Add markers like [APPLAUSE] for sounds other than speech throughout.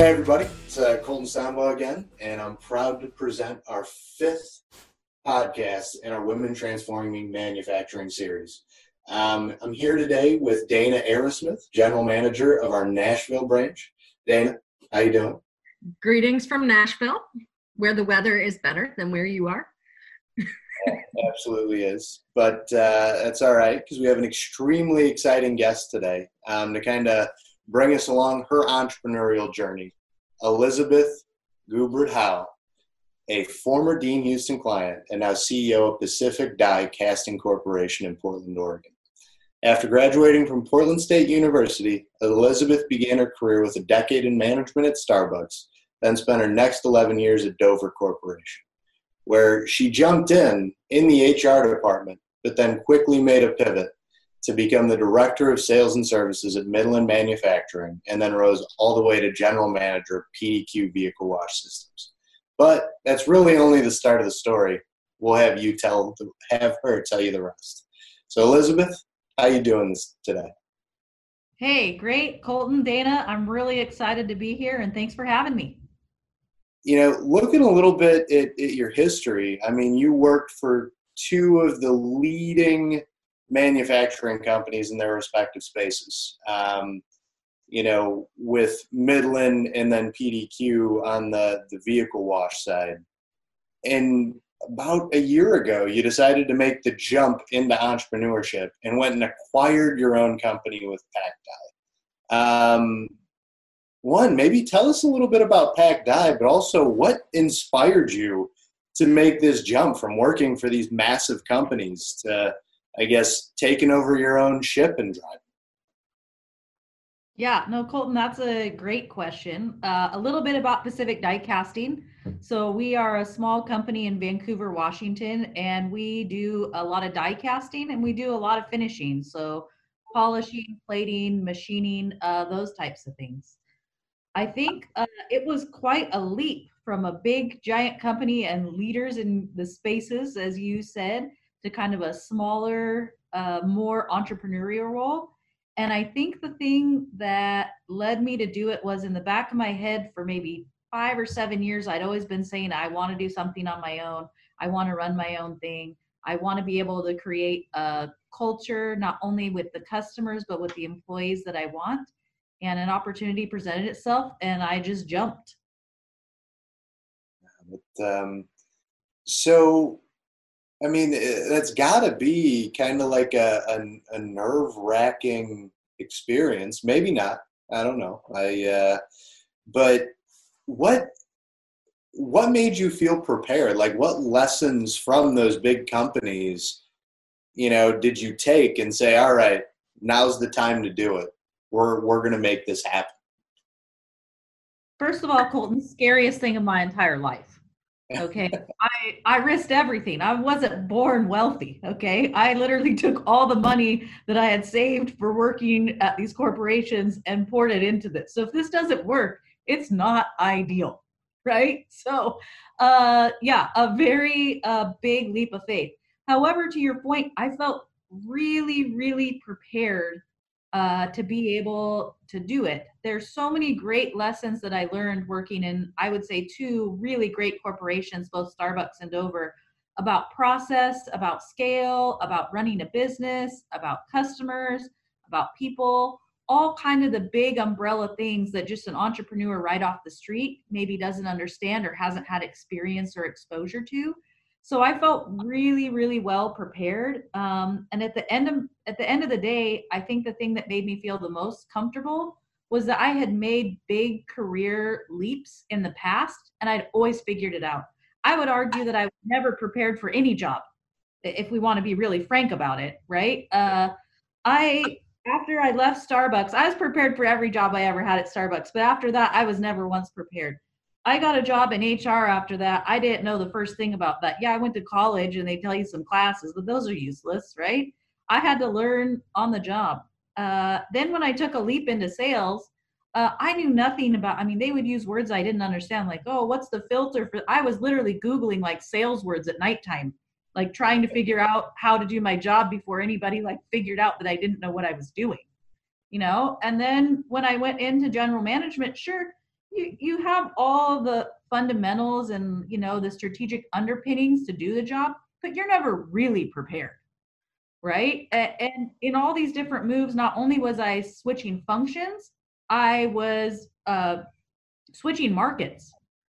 Hey everybody, it's uh, Colton Samba again, and I'm proud to present our fifth podcast in our Women Transforming Manufacturing series. Um, I'm here today with Dana Arrowsmith, General Manager of our Nashville branch. Dana, how you doing? Greetings from Nashville, where the weather is better than where you are. yeah, [LAUGHS] absolutely is, but uh, that's all right because we have an extremely exciting guest today um, to kind of bring us along her entrepreneurial journey. Elizabeth Gubert Howe, a former Dean Houston client and now CEO of Pacific Die Casting Corporation in Portland, Oregon. After graduating from Portland State University, Elizabeth began her career with a decade in management at Starbucks, then spent her next 11 years at Dover Corporation, where she jumped in in the HR department, but then quickly made a pivot to become the director of sales and services at Midland Manufacturing, and then rose all the way to general manager of PDQ Vehicle Wash Systems. But that's really only the start of the story. We'll have you tell, have her tell you the rest. So, Elizabeth, how you doing this today? Hey, great, Colton, Dana. I'm really excited to be here, and thanks for having me. You know, looking a little bit at, at your history, I mean, you worked for two of the leading manufacturing companies in their respective spaces. Um, you know, with Midland and then PDQ on the, the vehicle wash side. And about a year ago, you decided to make the jump into entrepreneurship and went and acquired your own company with PacDie. Um, one, maybe tell us a little bit about PacDie, but also what inspired you to make this jump from working for these massive companies to I guess, taking over your own ship and driving? Yeah, no, Colton, that's a great question. Uh, a little bit about Pacific Die Casting. So, we are a small company in Vancouver, Washington, and we do a lot of die casting and we do a lot of finishing. So, polishing, plating, machining, uh, those types of things. I think uh, it was quite a leap from a big, giant company and leaders in the spaces, as you said, to kind of a smaller, uh, more entrepreneurial role. And I think the thing that led me to do it was in the back of my head for maybe five or seven years, I'd always been saying, I want to do something on my own. I want to run my own thing. I want to be able to create a culture, not only with the customers, but with the employees that I want. And an opportunity presented itself, and I just jumped. But, um, so I mean, that's got to be kind of like a, a, a nerve wracking experience. Maybe not. I don't know. I, uh, but what, what made you feel prepared? Like, what lessons from those big companies, you know, did you take and say, all right, now's the time to do it. We're, we're going to make this happen. First of all, Colton, scariest thing of my entire life [LAUGHS] okay i i risked everything. I wasn't born wealthy okay? I literally took all the money that i had saved for working at these corporations and poured it into this. So if this doesn't work it's not ideal [LAUGHS] right? So uh yeah a very uh big leap of faith. However to your point i felt really really prepared uh, to be able to do it. There's so many great lessons that I learned working in, I would say, two really great corporations, both Starbucks and Dover, about process, about scale, about running a business, about customers, about people, all kind of the big umbrella things that just an entrepreneur right off the street maybe doesn't understand or hasn't had experience or exposure to so i felt really really well prepared um, and at the end of at the end of the day i think the thing that made me feel the most comfortable was that i had made big career leaps in the past and i'd always figured it out. I would argue that i was never prepared for any job if we want to be really frank about it right? Uh, i after i left starbucks i was prepared for every job i ever had at starbucks but after that i was never once prepared I got a job in HR after that. I didn't know the first thing about that. Yeah, I went to college and they tell you some classes, but those are useless, right? I had to learn on the job. Uh, then when I took a leap into sales, uh, I knew nothing about. I mean, they would use words I didn't understand, like, "Oh, what's the filter for?" I was literally googling like sales words at nighttime, like trying to figure out how to do my job before anybody like figured out that I didn't know what I was doing, you know. And then when I went into general management, sure, you you have all the fundamentals and you know the strategic underpinnings to do the job but you're never really prepared right? And, in all these different moves not only was i switching functions i was uh, switching markets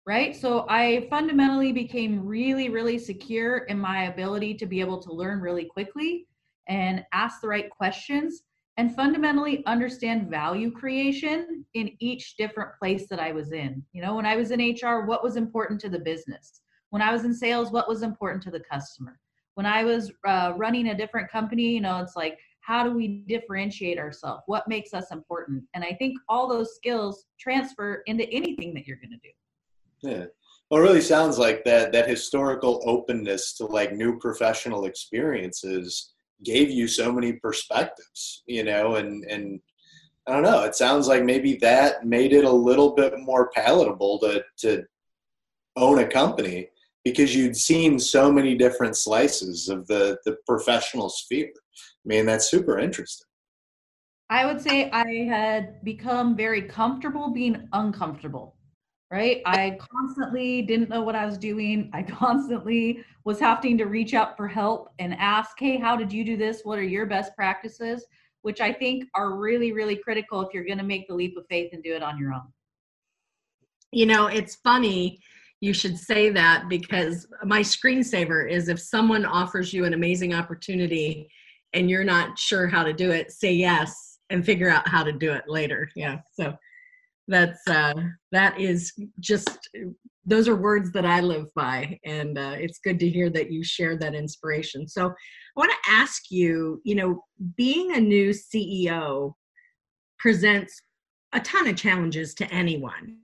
right? So i fundamentally became really really secure in my ability to be able to learn really quickly and ask the right questions and fundamentally understand value creation in each different place that I was in. You know, when I was in HR, what was important to the business? When I was in sales, what was important to the customer? When I was uh, running a different company, you know, it's like, how do we differentiate ourselves? What makes us important? And I think all those skills transfer into anything that you're going to do. Yeah. Well, it really sounds like that that historical openness to like new professional experiences gave you so many perspectives, you know, and and I don't know. It sounds like maybe that made it a little bit more palatable to to own a company because you'd seen so many different slices of the the professional sphere. I mean, that's super interesting. I would say I had become very comfortable being uncomfortable right? I constantly didn't know what I was doing. I [LAUGHS] constantly was having to reach out for help and ask, hey, how did you do this? What are your best practices? Which I think are really, really critical if you're going to make the leap of faith and do it on your own. You know, it's funny you should say that because my screensaver is if someone offers you an amazing opportunity and you're not sure how to do it, say yes and figure out how to do it later. Yeah. So that's uh, that is just those are words that I live by, and uh, it's good to hear that you share that inspiration. So, I want to ask you, you know, being a new CEO presents a ton of challenges to anyone.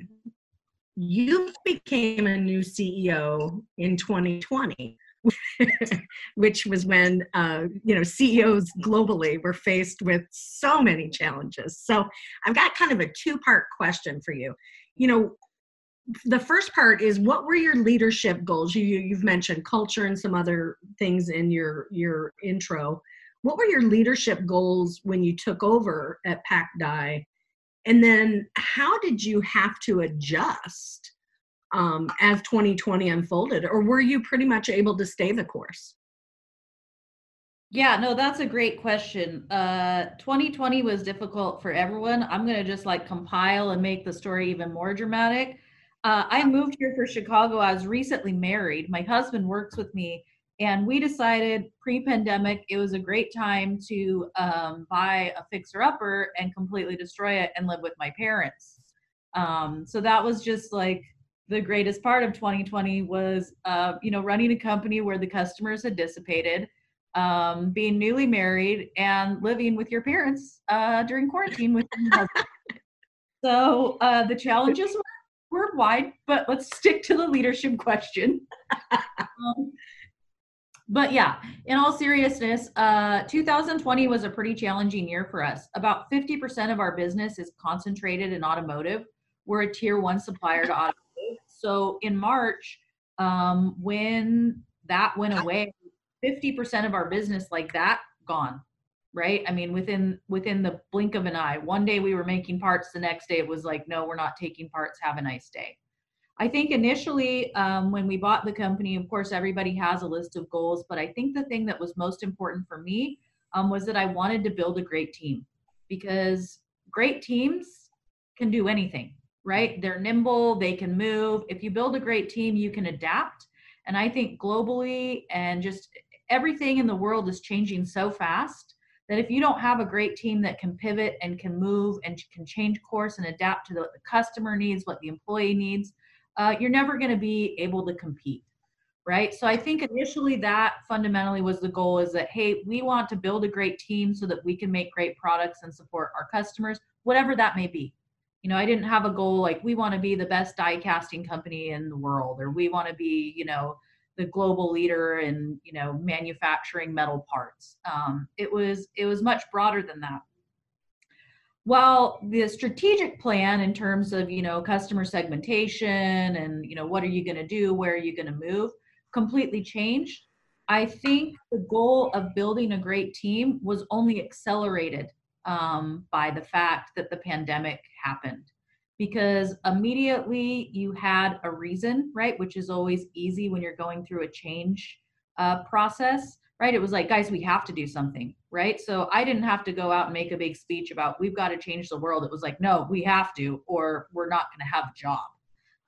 You became a new CEO in 2020. [LAUGHS] which was when uh, you know CEOs globally were faced with so many challenges. So I've got kind of a two-part question for you. You know, the first part is what were your leadership goals? You you've mentioned culture and some other things in your your intro. What were your leadership goals when you took over at PacDie? And then how did you have to adjust um, as 2020 unfolded, or were you pretty much able to stay the course? Yeah, no, that's a great question. Uh, 2020 was difficult for everyone. I'm going to just like compile and make the story even more dramatic. Uh, I moved here for Chicago. I was recently married. My husband works with me, and we decided pre pandemic it was a great time to um, buy a fixer upper and completely destroy it and live with my parents. Um, so that was just like the greatest part of 2020 was uh, you know running a company where the customers had dissipated um, being newly married and living with your parents uh, during quarantine with your husband. [LAUGHS] So uh, the challenges were wide but let's stick to the leadership question. Um, but yeah in all seriousness uh, 2020 was a pretty challenging year for us. About 50% of our business is concentrated in automotive. We're a tier one supplier to [LAUGHS] automotive so in March, um, when that went away, 50% of our business like that gone right? I mean within within the blink of an eye. One day we were making parts the next day it was like no we're not taking parts. Have a nice day. I think initially um, when we bought the company of course everybody has a list of goals but i think the thing that was most important for me um, was that i wanted to build a great team because great teams can do anything right? They're nimble, they can move. If you build a great team, you can adapt. And I think globally and just everything in the world is changing so fast that if you don't have a great team that can pivot and can move and can change course and adapt to what the customer needs, what the employee needs, uh, you're never going to be able to compete right so i think initially that fundamentally was the goal is that hey we want to build a great team so that we can make great products and support our customers whatever that may be you know i didn't have a goal like we want to be the best die casting company in the world or we want to be you know the global leader in you know manufacturing metal parts. Um, it was it was much broader than that. While the strategic plan in terms of you know customer segmentation and you know what are you going to do where are you going to move completely changed. I think the goal of building a great team was only accelerated um, by the fact that the pandemic happened. because immediately you had a reason, right? Which is always easy when you're going through a change uh, process, right? It was like, guys, we have to do something, right? So I didn't have to go out and make a big speech about we've got to change the world. It was like, no, we have to, or we're not going to have a job.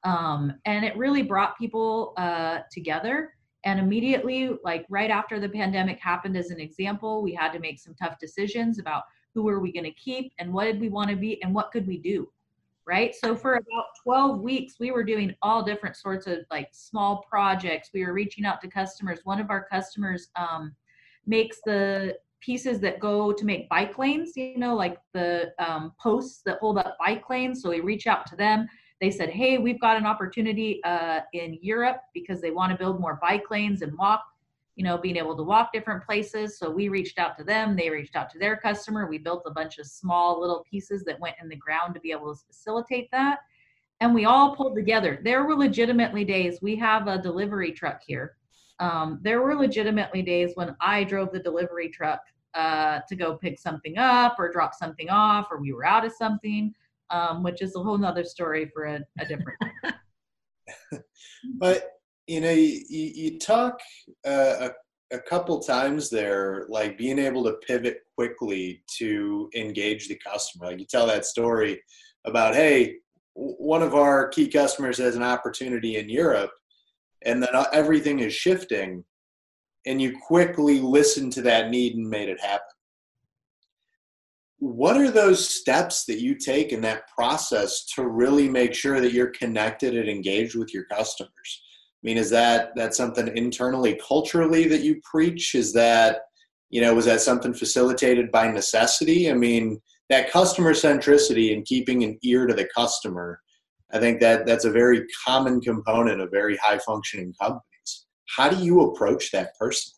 Um, and it really brought people uh, together. And immediately, like right after the pandemic happened, as an example, we had to make some tough decisions about who were we going to keep and what did we want to be and what could we do right? So for about 12 weeks we were doing all different sorts of like small projects. We were reaching out to customers. One of our customers um, makes the pieces that go to make bike lanes you know like the um, posts that hold up bike lanes. So we reach out to them. They said hey we've got an opportunity uh, in europe because they want to build more bike lanes and walk you know, being able to walk different places. So we reached out to them, they reached out to their customer. We built a bunch of small little pieces that went in the ground to be able to facilitate that. And we all pulled together. There were legitimately days, we have a delivery truck here. Um, there were legitimately days when I drove the delivery truck uh, to go pick something up or drop something off, or we were out of something, um, which is a whole nother story for a, a different. [LAUGHS] but you know, you, you talk uh, a, a couple times there, like being able to pivot quickly to engage the customer. Like you tell that story about, hey, one of our key customers has an opportunity in Europe, and then uh, everything is shifting, and you quickly listened to that need and made it happen. What are those steps that you take in that process to really make sure that you're connected and engaged with your customers? I mean, is that that something internally, culturally that you preach? Is that you know was that something facilitated by necessity? I mean, that customer centricity and keeping an ear to the customer. I think that that's a very common component of very high functioning companies. How do you approach that personally?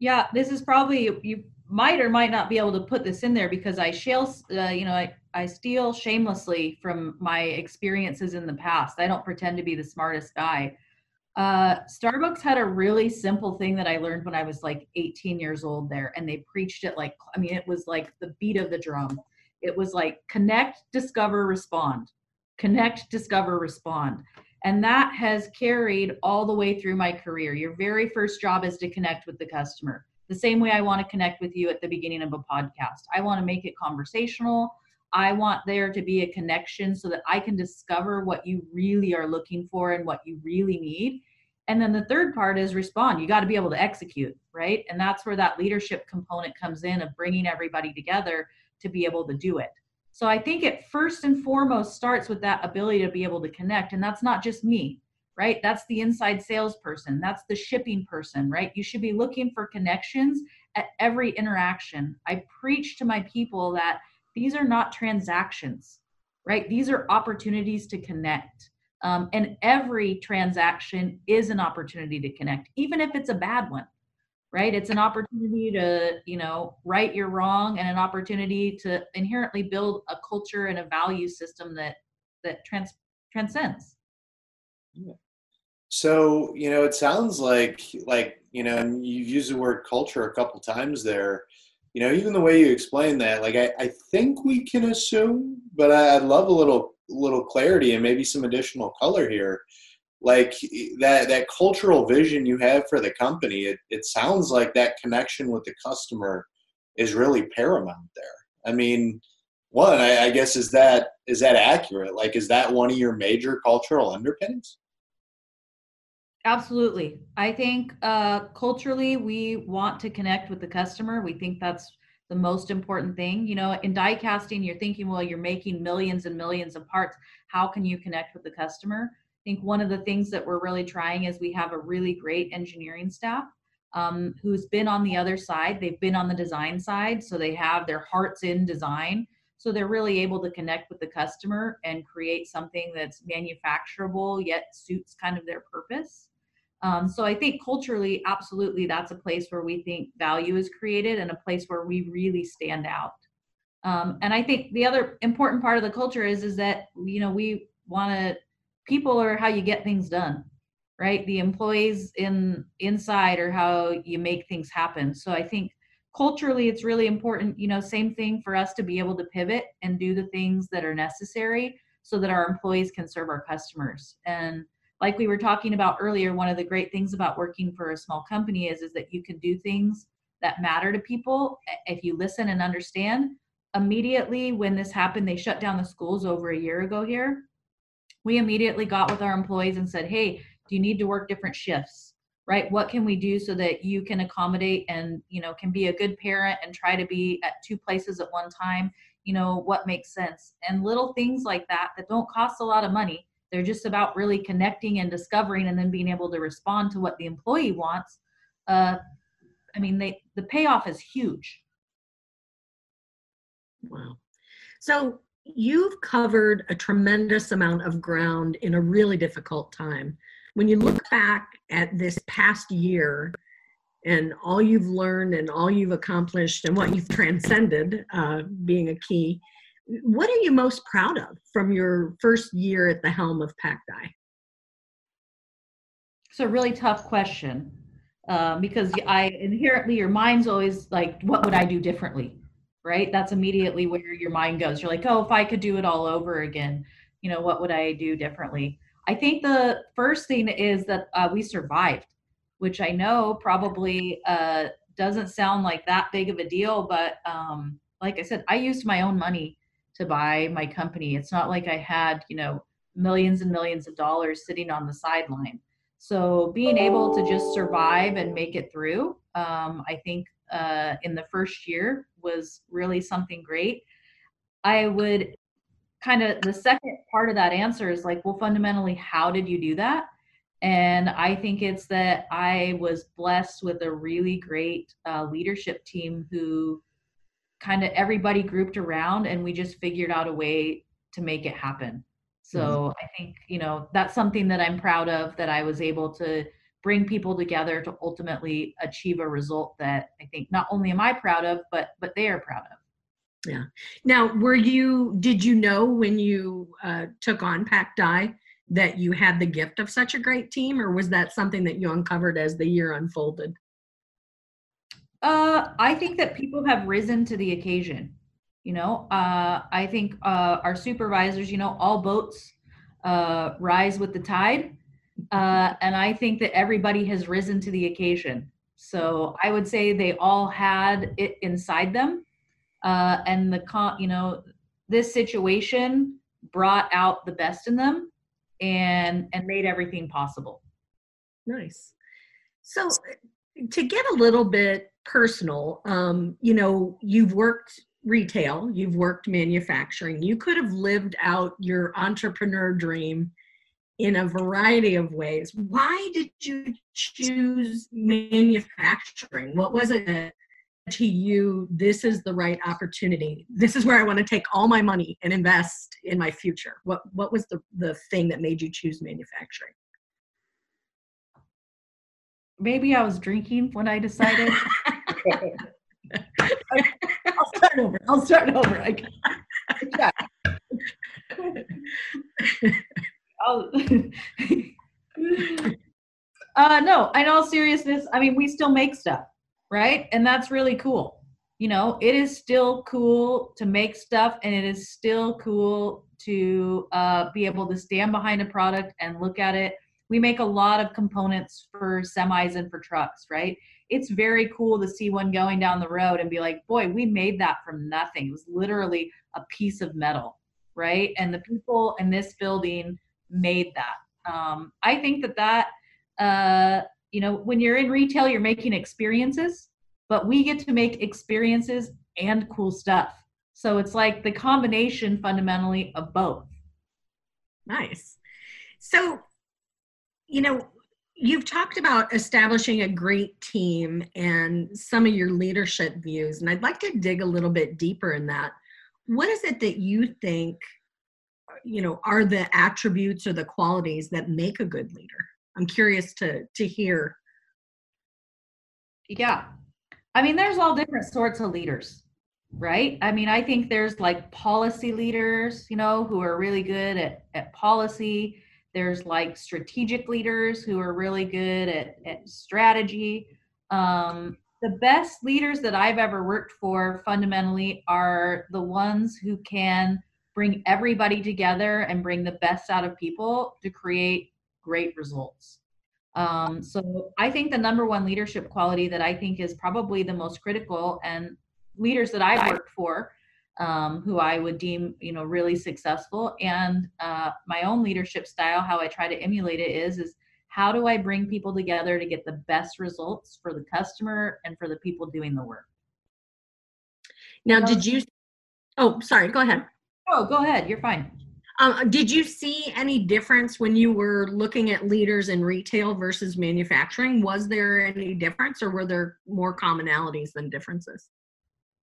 Yeah, this is probably you might or might not be able to put this in there because I shall, uh, you know, I, I steal shamelessly from my experiences in the past. I don't pretend to be the smartest guy. Uh, Starbucks had a really simple thing that I learned when I was like 18 years old there, and they preached it like, I mean, it was like the beat of the drum. It was like connect, discover, respond. Connect, discover, respond. And that has carried all the way through my career. Your very first job is to connect with the customer the same way I want to connect with you at the beginning of a podcast. I want to make it conversational. I want there to be a connection so that I can discover what you really are looking for and what you really need. And then the third part is respond. You got to be able to execute, right? And that's where that leadership component comes in of bringing everybody together to be able to do it. So I think it first and foremost starts with that ability to be able to connect. And that's not just me right? That's the inside salesperson, that's the shipping person, right? You should be looking for connections at every interaction. I preach to my people that these are not transactions, right? These are opportunities to connect. Um, and every transaction is an opportunity to connect, even if it's a bad one, right? It's an opportunity to, you know, right your wrong and an opportunity to inherently build a culture and a value system that that trans- transcends. Yeah. So you know, it sounds like like you know, and you've used the word culture a couple times there. You know, even the way you explain that, like I, I think we can assume, but I'd love a little little clarity and maybe some additional color here. Like that that cultural vision you have for the company, it, it sounds like that connection with the customer is really paramount there. I mean, one, I, I guess is that is that accurate? Like, is that one of your major cultural underpinnings? Absolutely. I think uh, culturally, we want to connect with the customer. We think that's the most important thing. You know, in die casting, you're thinking, well, you're making millions and millions of parts. How can you connect with the customer? I think one of the things that we're really trying is we have a really great engineering staff um, who's been on the other side. They've been on the design side, so they have their hearts in design. So they're really able to connect with the customer and create something that's manufacturable yet suits kind of their purpose. Um, so I think culturally, absolutely, that's a place where we think value is created and a place where we really stand out. Um, and I think the other important part of the culture is is that you know we want to people are how you get things done, right? The employees in inside are how you make things happen. So I think culturally it's really important you know same thing for us to be able to pivot and do the things that are necessary so that our employees can serve our customers and like we were talking about earlier one of the great things about working for a small company is is that you can do things that matter to people eh, if you listen and understand. Immediately when this happened they shut down the schools over a year ago here. We immediately got with our employees and said hey do you need to work different shifts? Right? What can we do so that you can accommodate and you know can be a good parent and try to be at two places at one time? You know what makes sense? And little things like that that don't cost a lot of money they're just about really connecting and discovering and then being able to respond to what the employee wants uh, i mean they the payoff is huge. Wow. So you've covered a tremendous amount of ground in a really difficult time. When you look back at this past year and all you've learned and all you've accomplished and what you've transcended uh, being a key what are you most proud of from your first year at the helm of PacDie it's a really tough question uh, because i inherently your mind's always like what would i do differently right? That's immediately where your mind goes. You're like oh if i could do it all over again you know what would i do differently? I think the first thing is that uh, we survived, which I know probably uh, doesn't sound like that big of a deal, but um, like I said, I used my own money to buy my company. It's not like I had, you know, millions and millions of dollars sitting on the sideline. So being able to just survive and make it through, um, I think uh, in the first year was really something great. I would kind of the second part of that answer is like, well, fundamentally, how did you do that? And I think it's that I was blessed with a really great uh, leadership team who kind of everybody grouped around and we just figured out a way to make it happen. So mm-hmm. I think, you know, that's something that I'm proud of that I was able to bring people together to ultimately achieve a result that I think not only am I proud of, but but they are proud of yeah now were you did you know when you uh, took on PacDie that you had the gift of such a great team or was that something that you uncovered as the year unfolded uh, i think that people have risen to the occasion you know? Uh, i think uh, our supervisors you know all boats uh, rise with the tide. Uh, and i think that everybody has risen to the occasion. So i would say they all had it inside them. Uh, and the con you know this situation brought out the best in them and and made everything possible. Nice. So to get a little bit personal. Um, you know you've worked retail you've worked manufacturing. You could have lived out your entrepreneur dream in a variety of ways. Why did you choose manufacturing? What was it that to you this is the right opportunity? This is where i want to take all my money and invest in my future. What what was the the thing that made you choose manufacturing? Maybe i was drinking when i decided [LAUGHS] i'll start over i'll start over I, yeah. I'll, [LAUGHS] uh, no in all seriousness i mean we still make stuff right? And that's really cool. You know, it is still cool to make stuff and it is still cool to uh, be able to stand behind a product and look at it. We make a lot of components for semis and for trucks, right? It's very cool to see one going down the road and be like, boy, we made that from nothing. It was literally a piece of metal, right? And the people in this building made that. Um, I think that that uh, you know, when you're in retail, you're making experiences, but we get to make experiences and cool stuff. So it's like the combination fundamentally of both. Nice. So, you know, you've talked about establishing a great team and some of your leadership views, and I'd like to dig a little bit deeper in that. What is it that you think, you know, are the attributes or the qualities that make a good leader? I'm curious to to hear. Yeah. I mean, there's all different sorts of leaders, right? I mean, I think there's like policy leaders, you know, who are really good at, at policy. There's like strategic leaders who are really good at, at strategy. Um, the best leaders that I've ever worked for fundamentally are the ones who can bring everybody together and bring the best out of people to create great results. Um, so I think the number one leadership quality that I think is probably the most critical and leaders that I've worked for um, who I would deem, you know, really successful. And uh, my own leadership style, how I try to emulate it is, is how do I bring people together to get the best results for the customer and for the people doing the work? Now, did you? Oh, sorry. Go ahead. Oh, go ahead. You're fine. Um, did you see any difference when you were looking at leaders in retail versus manufacturing? Was there any difference, or were there more commonalities than differences?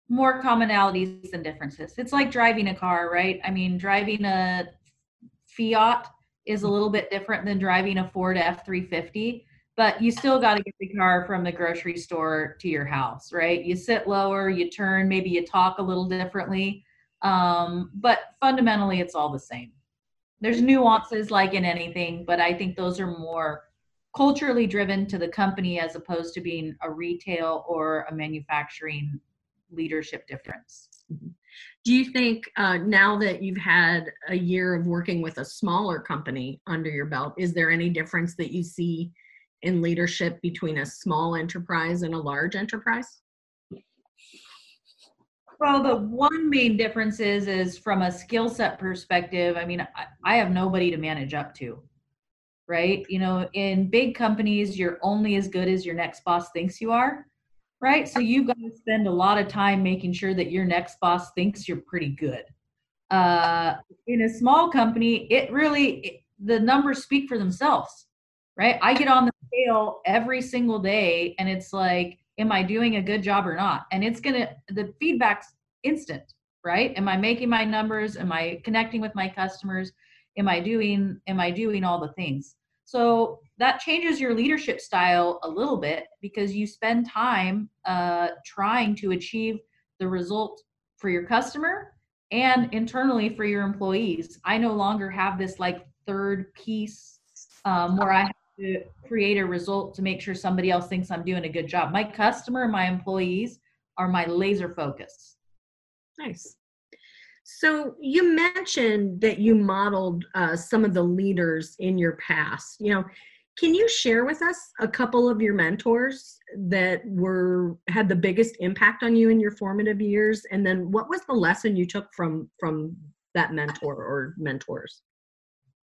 More commonalities than differences. It's like driving a car, right? I mean, driving a Fiat is a little bit different than driving a Ford F 350 but you still got to get the car from the grocery store to your house, right? You sit lower, you turn, maybe you talk a little differently, um, but fundamentally it's all the same. There's nuances like in anything, but I think those are more culturally driven to the company as opposed to being a retail or a manufacturing leadership difference. Mm-hmm. Do you think uh, now that you've had a year of working with a smaller company under your belt, is there any difference that you see in leadership between a small enterprise and a large enterprise? Well, the one main difference is, is from a skill set perspective. I mean, I, I have nobody to manage up to, right? You know, in big companies, you're only as good as your next boss thinks you are, right? So you've got to spend a lot of time making sure that your next boss thinks you're pretty good. Uh, in a small company, it really it, the numbers speak for themselves, right? I get on the scale every single day, and it's like am I doing a good job or not? And it's going to, the feedback's instant, right? Am I making my numbers? Am I connecting with my customers? Am I doing, am I doing all the things? So that changes your leadership style a little bit because you spend time uh, trying to achieve the result for your customer and internally for your employees. I no longer have this like third piece um, where I have to create a result to make sure somebody else thinks I'm doing a good job. My customer, my employees are my laser focus. Nice. So you mentioned that you modeled uh, some of the leaders in your past. You know, can you share with us a couple of your mentors that were had the biggest impact on you in your formative years? And then what was the lesson you took from from that mentor or mentors?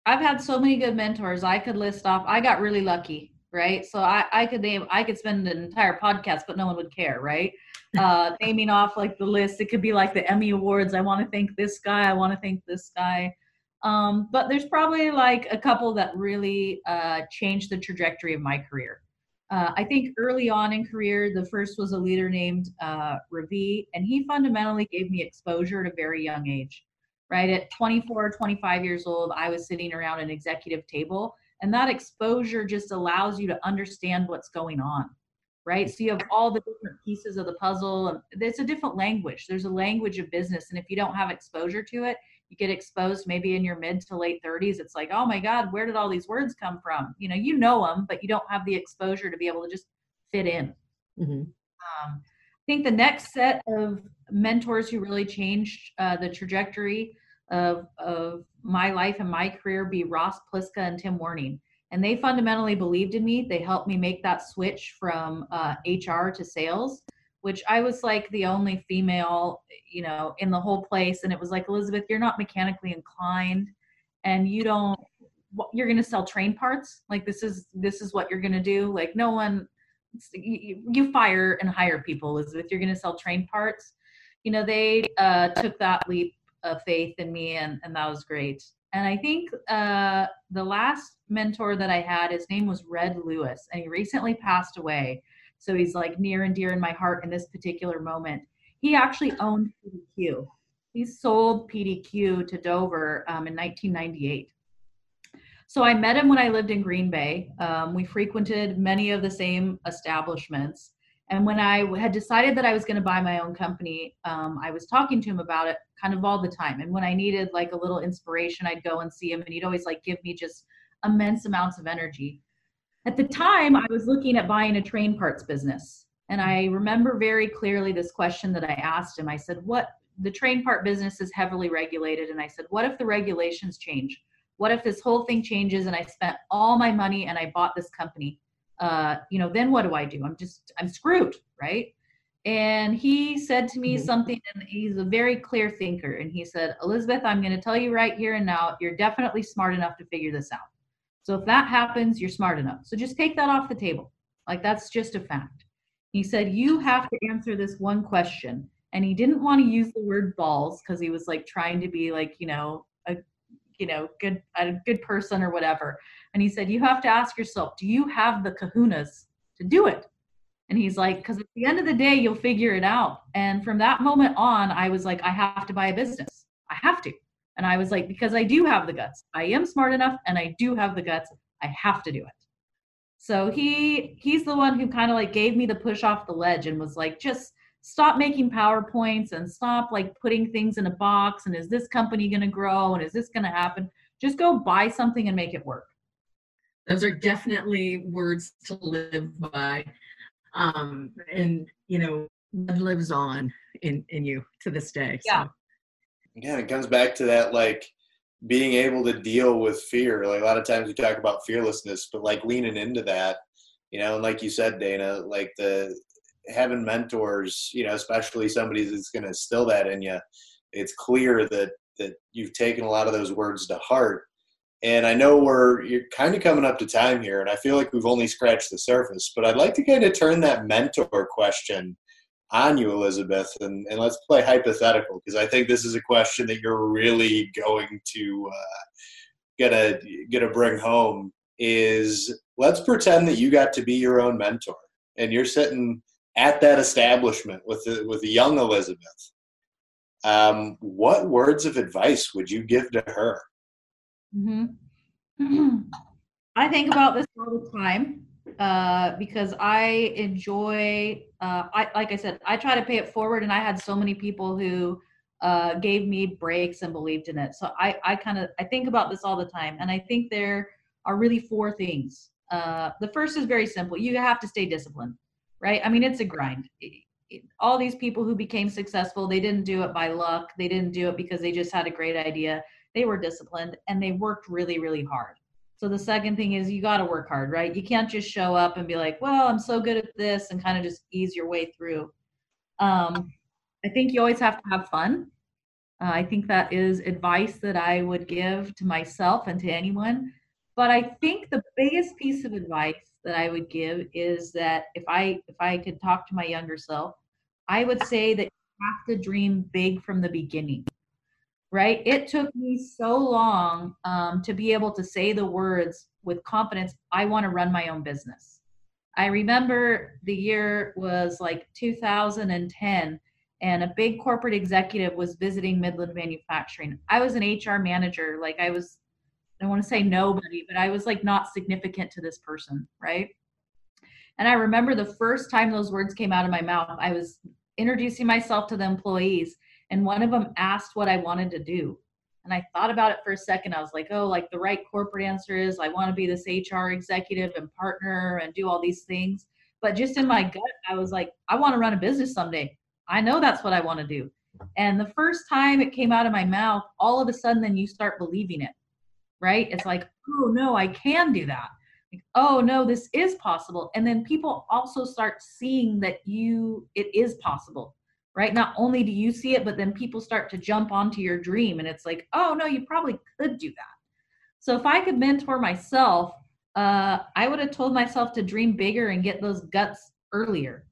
I've had so many good mentors. I could list off. I got really lucky, right? So I, I could name. I could spend an entire podcast, but no one would care, right? Uh, [LAUGHS] naming off like the list. It could be like the Emmy Awards. I want to thank this guy. I want to thank this guy. Um, but there's probably like a couple that really uh, changed the trajectory of my career. Uh, I think early on in career, the first was a leader named uh, Ravi, and he fundamentally gave me exposure at a very young age right? At 24, 25 years old, I was sitting around an executive table, and that exposure just allows you to understand what's going on, right? So you have all the different pieces of the puzzle, and it's a different language. There's a language of business, and if you don't have exposure to it, you get exposed maybe in your mid to late 30s. It's like, oh my God, where did all these words come from? You know, you know them, but you don't have the exposure to be able to just fit in. Mm-hmm. Um, I think the next set of mentors who really changed uh, the trajectory of, of my life and my career be Ross Pliska and Tim Warning. And they fundamentally believed in me. They helped me make that switch from uh, HR to sales, which I was like the only female, you know, in the whole place. And it was like, Elizabeth, you're not mechanically inclined and you don't, you're going to sell train parts. Like this is, this is what you're going to do. Like no one, you, you fire and hire people, Elizabeth. You're going to sell train parts. You know, they uh, took that leap of faith in me, and, and that was great. And I think uh, the last mentor that I had, his name was Red Lewis, and he recently passed away. So he's like near and dear in my heart in this particular moment. He actually owned PDQ. He sold PDQ to Dover um, in 1998. So I met him when I lived in Green Bay. Um, we frequented many of the same establishments. And when I had decided that I was going to buy my own company, um, I was talking to him about it kind of all the time. And when I needed like a little inspiration, I'd go and see him, and he'd always like give me just immense amounts of energy. At the time, I was looking at buying a train parts business. And I remember very clearly this question that I asked him. I said, What the train part business is heavily regulated. And I said, What if the regulations change? What if this whole thing changes and I spent all my money and I bought this company? Uh, you know, then what do I do? I'm just, I'm screwed, right? And he said to me mm-hmm. something, and he's a very clear thinker. And he said, Elizabeth, I'm going to tell you right here and now, you're definitely smart enough to figure this out. So if that happens, you're smart enough. So just take that off the table. Like that's just a fact. He said, You have to answer this one question. And he didn't want to use the word balls because he was like trying to be like, you know, a you know, good a good person or whatever. And he said, You have to ask yourself, do you have the kahunas to do it? And he's like, because at the end of the day, you'll figure it out. And from that moment on, I was like, I have to buy a business. I have to. And I was like, because I do have the guts. I am smart enough and I do have the guts. I have to do it. So he he's the one who kind of like gave me the push off the ledge and was like, just stop making PowerPoints and stop like putting things in a box and is this company going to grow and is this going to happen? Just go buy something and make it work. Those are definitely words to live by. Um, and you know, lives on in in you to this day. Yeah. So. Yeah, it comes back to that like being able to deal with fear. Like a lot of times we talk about fearlessness, but like leaning into that, you know, and like you said, Dana, like the having mentors, you know, especially somebody that's going to instill that in you. It's clear that that you've taken a lot of those words to heart. And I know we're you're kind of coming up to time here, and I feel like we've only scratched the surface. But I'd like to kind of turn that mentor question on you, Elizabeth, and, and let's play hypothetical because I think this is a question that you're really going to uh, gonna gonna bring home. Is let's pretend that you got to be your own mentor and you're sitting at that establishment with the, with the young Elizabeth. Um, what words of advice would you give to her? Mm-hmm. [CLEARS THROAT] I think about this all the time uh, because I enjoy, uh, I, like I said, I try to pay it forward, and I had so many people who uh, gave me breaks and believed in it. So I, I kind of, I think about this all the time, and I think there are really four things. Uh, the first is very simple. You have to stay disciplined, right? I mean, it's a grind. All these people who became successful, they didn't do it by luck. They didn't do it because they just had a great idea. They were disciplined and they worked really, really hard. So the second thing is you got to work hard, right? You can't just show up and be like, well, I'm so good at this and kind of just ease your way through. Um, I think you always have to have fun. Uh, I think that is advice that I would give to myself and to anyone. But I think the biggest piece of advice that I would give is that if I if I could talk to my younger self, I would say that you have to dream big from the beginning right? It took me so long um, to be able to say the words with confidence I want to run my own business. I remember the year was like 2010, and a big corporate executive was visiting Midland Manufacturing. I was an HR manager, like I was, I don't want to say nobody, but I was like not significant to this person, right? And I remember the first time those words came out of my mouth, I was introducing myself to the employees and one of them asked what I wanted to do. And I thought about it for a second. I was like, oh, like the right corporate answer is I want to be this HR executive and partner and do all these things. But just in my gut, I was like, I want to run a business someday. I know that's what I want to do. And the first time it came out of my mouth, all of a sudden, then you start believing it, right? It's like, oh, no, I can do that. Like, oh, no, this is possible. And then people also start seeing that you, it is possible right? Not only do you see it, but then people start to jump onto your dream and it's like, oh no, you probably could do that. So if I could mentor myself, uh, I would have told myself to dream bigger and get those guts earlier.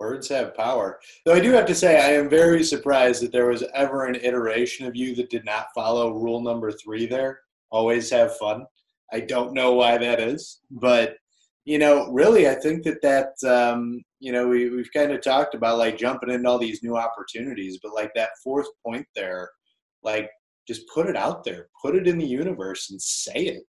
Words have power. Though I do have to say, I am very surprised that there was ever an iteration of you that did not follow rule number three there. Always have fun. I don't know why that is, but you know, really, I think that that um, you know we we've kind of talked about like jumping into all these new opportunities, but like that fourth point there, like just put it out there, put it in the universe, and say it.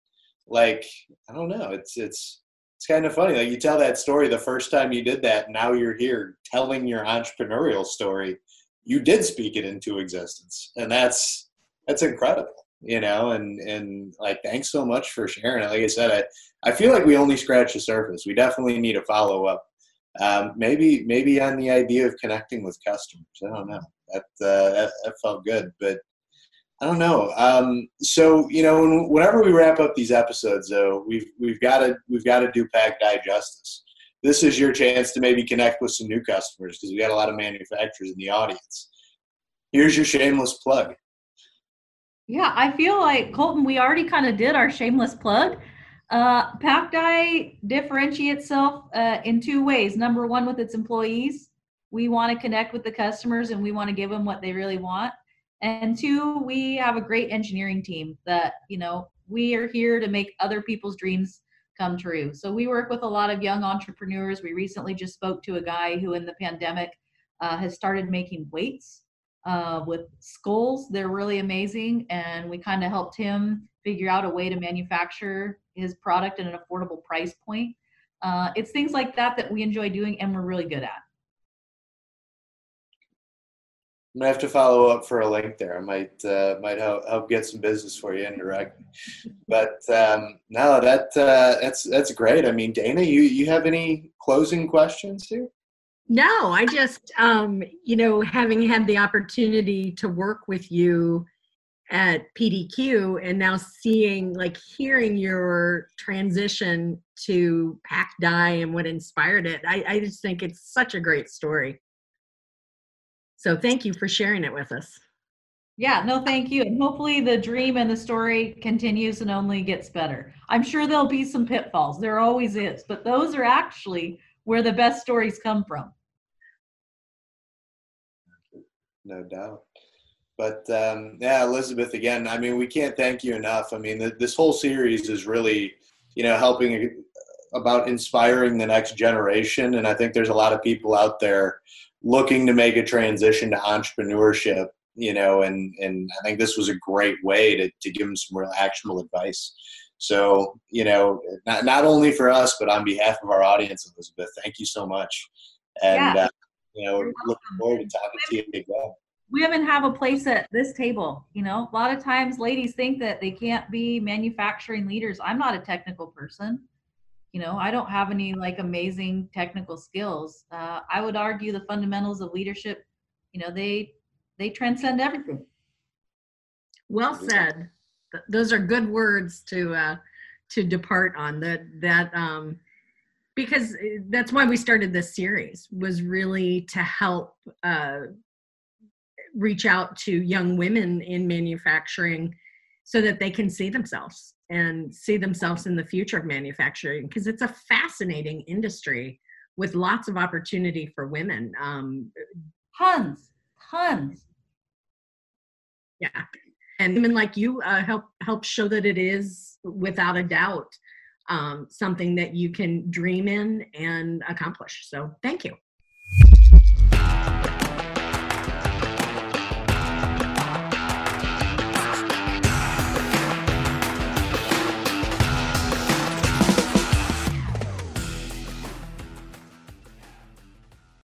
Like I don't know, it's it's it's kind of funny. Like you tell that story the first time you did that, now you're here telling your entrepreneurial story. You did speak it into existence, and that's that's incredible you know and and like thanks so much for sharing it like i said i i feel like we only scratched the surface we definitely need a follow-up um, maybe maybe on the idea of connecting with customers. I don't know. That uh, that, that felt good, but I don't know. Um, so you know, whenever we wrap up these episodes, though, we've we've got to we've got to do PacDie justice. This is your chance to maybe connect with some new customers because we got a lot of manufacturers in the audience. Here's your shameless plug. Yeah, I feel like Colton, we already kind of did our shameless plug. Uh, PacDie differentiates itself uh, in two ways. Number one, with its employees, we want to connect with the customers and we want to give them what they really want. And two, we have a great engineering team that, you know, we are here to make other people's dreams come true. So we work with a lot of young entrepreneurs. We recently just spoke to a guy who, in the pandemic, uh, has started making weights uh, with skulls. They're really amazing. And we kind of helped him figure out a way to manufacture his product at an affordable price point. Uh, it's things like that that we enjoy doing and we're really good at. I'm gonna have to follow up for a link there. I might uh, might help, help get some business for you indirectly. But um, no, that uh, that's that's great. I mean, Dana, you you have any closing questions here? No, I just um, you know having had the opportunity to work with you at PDQ and now seeing like hearing your transition to PacDie and what inspired it. I, I just think it's such a great story. So thank you for sharing it with us. Yeah, no, thank you. And hopefully the dream and the story continues and only gets better. I'm sure there'll be some pitfalls. There always is, but those are actually where the best stories come from. No doubt. But um, yeah, Elizabeth, again, I mean, we can't thank you enough. I mean, the, this whole series is really, you know, helping about inspiring the next generation. And I think there's a lot of people out there looking to make a transition to entrepreneurship, you know, and, and I think this was a great way to, to give them some real actionable advice. So, you know, not, not only for us, but on behalf of our audience, Elizabeth, thank you so much. And, yeah. uh, you know, looking forward to talking to you again. Women have a place at this table. You know, a lot of times ladies think that they can't be manufacturing leaders. I'm not a technical person you know? I don't have any like amazing technical skills. Uh, i would argue the fundamentals of leadership you know they they transcend everything. Well said. Those are good words to uh to depart on. That that um because uh, that's why we started this series was really to help uh reach out to young women in manufacturing so that they can see themselves and see themselves in the future of manufacturing because it's a fascinating industry with lots of opportunity for women. Um, tons, tons. Yeah, and women like you uh, help help show that it is without a doubt um, something that you can dream in and accomplish. So, thank you.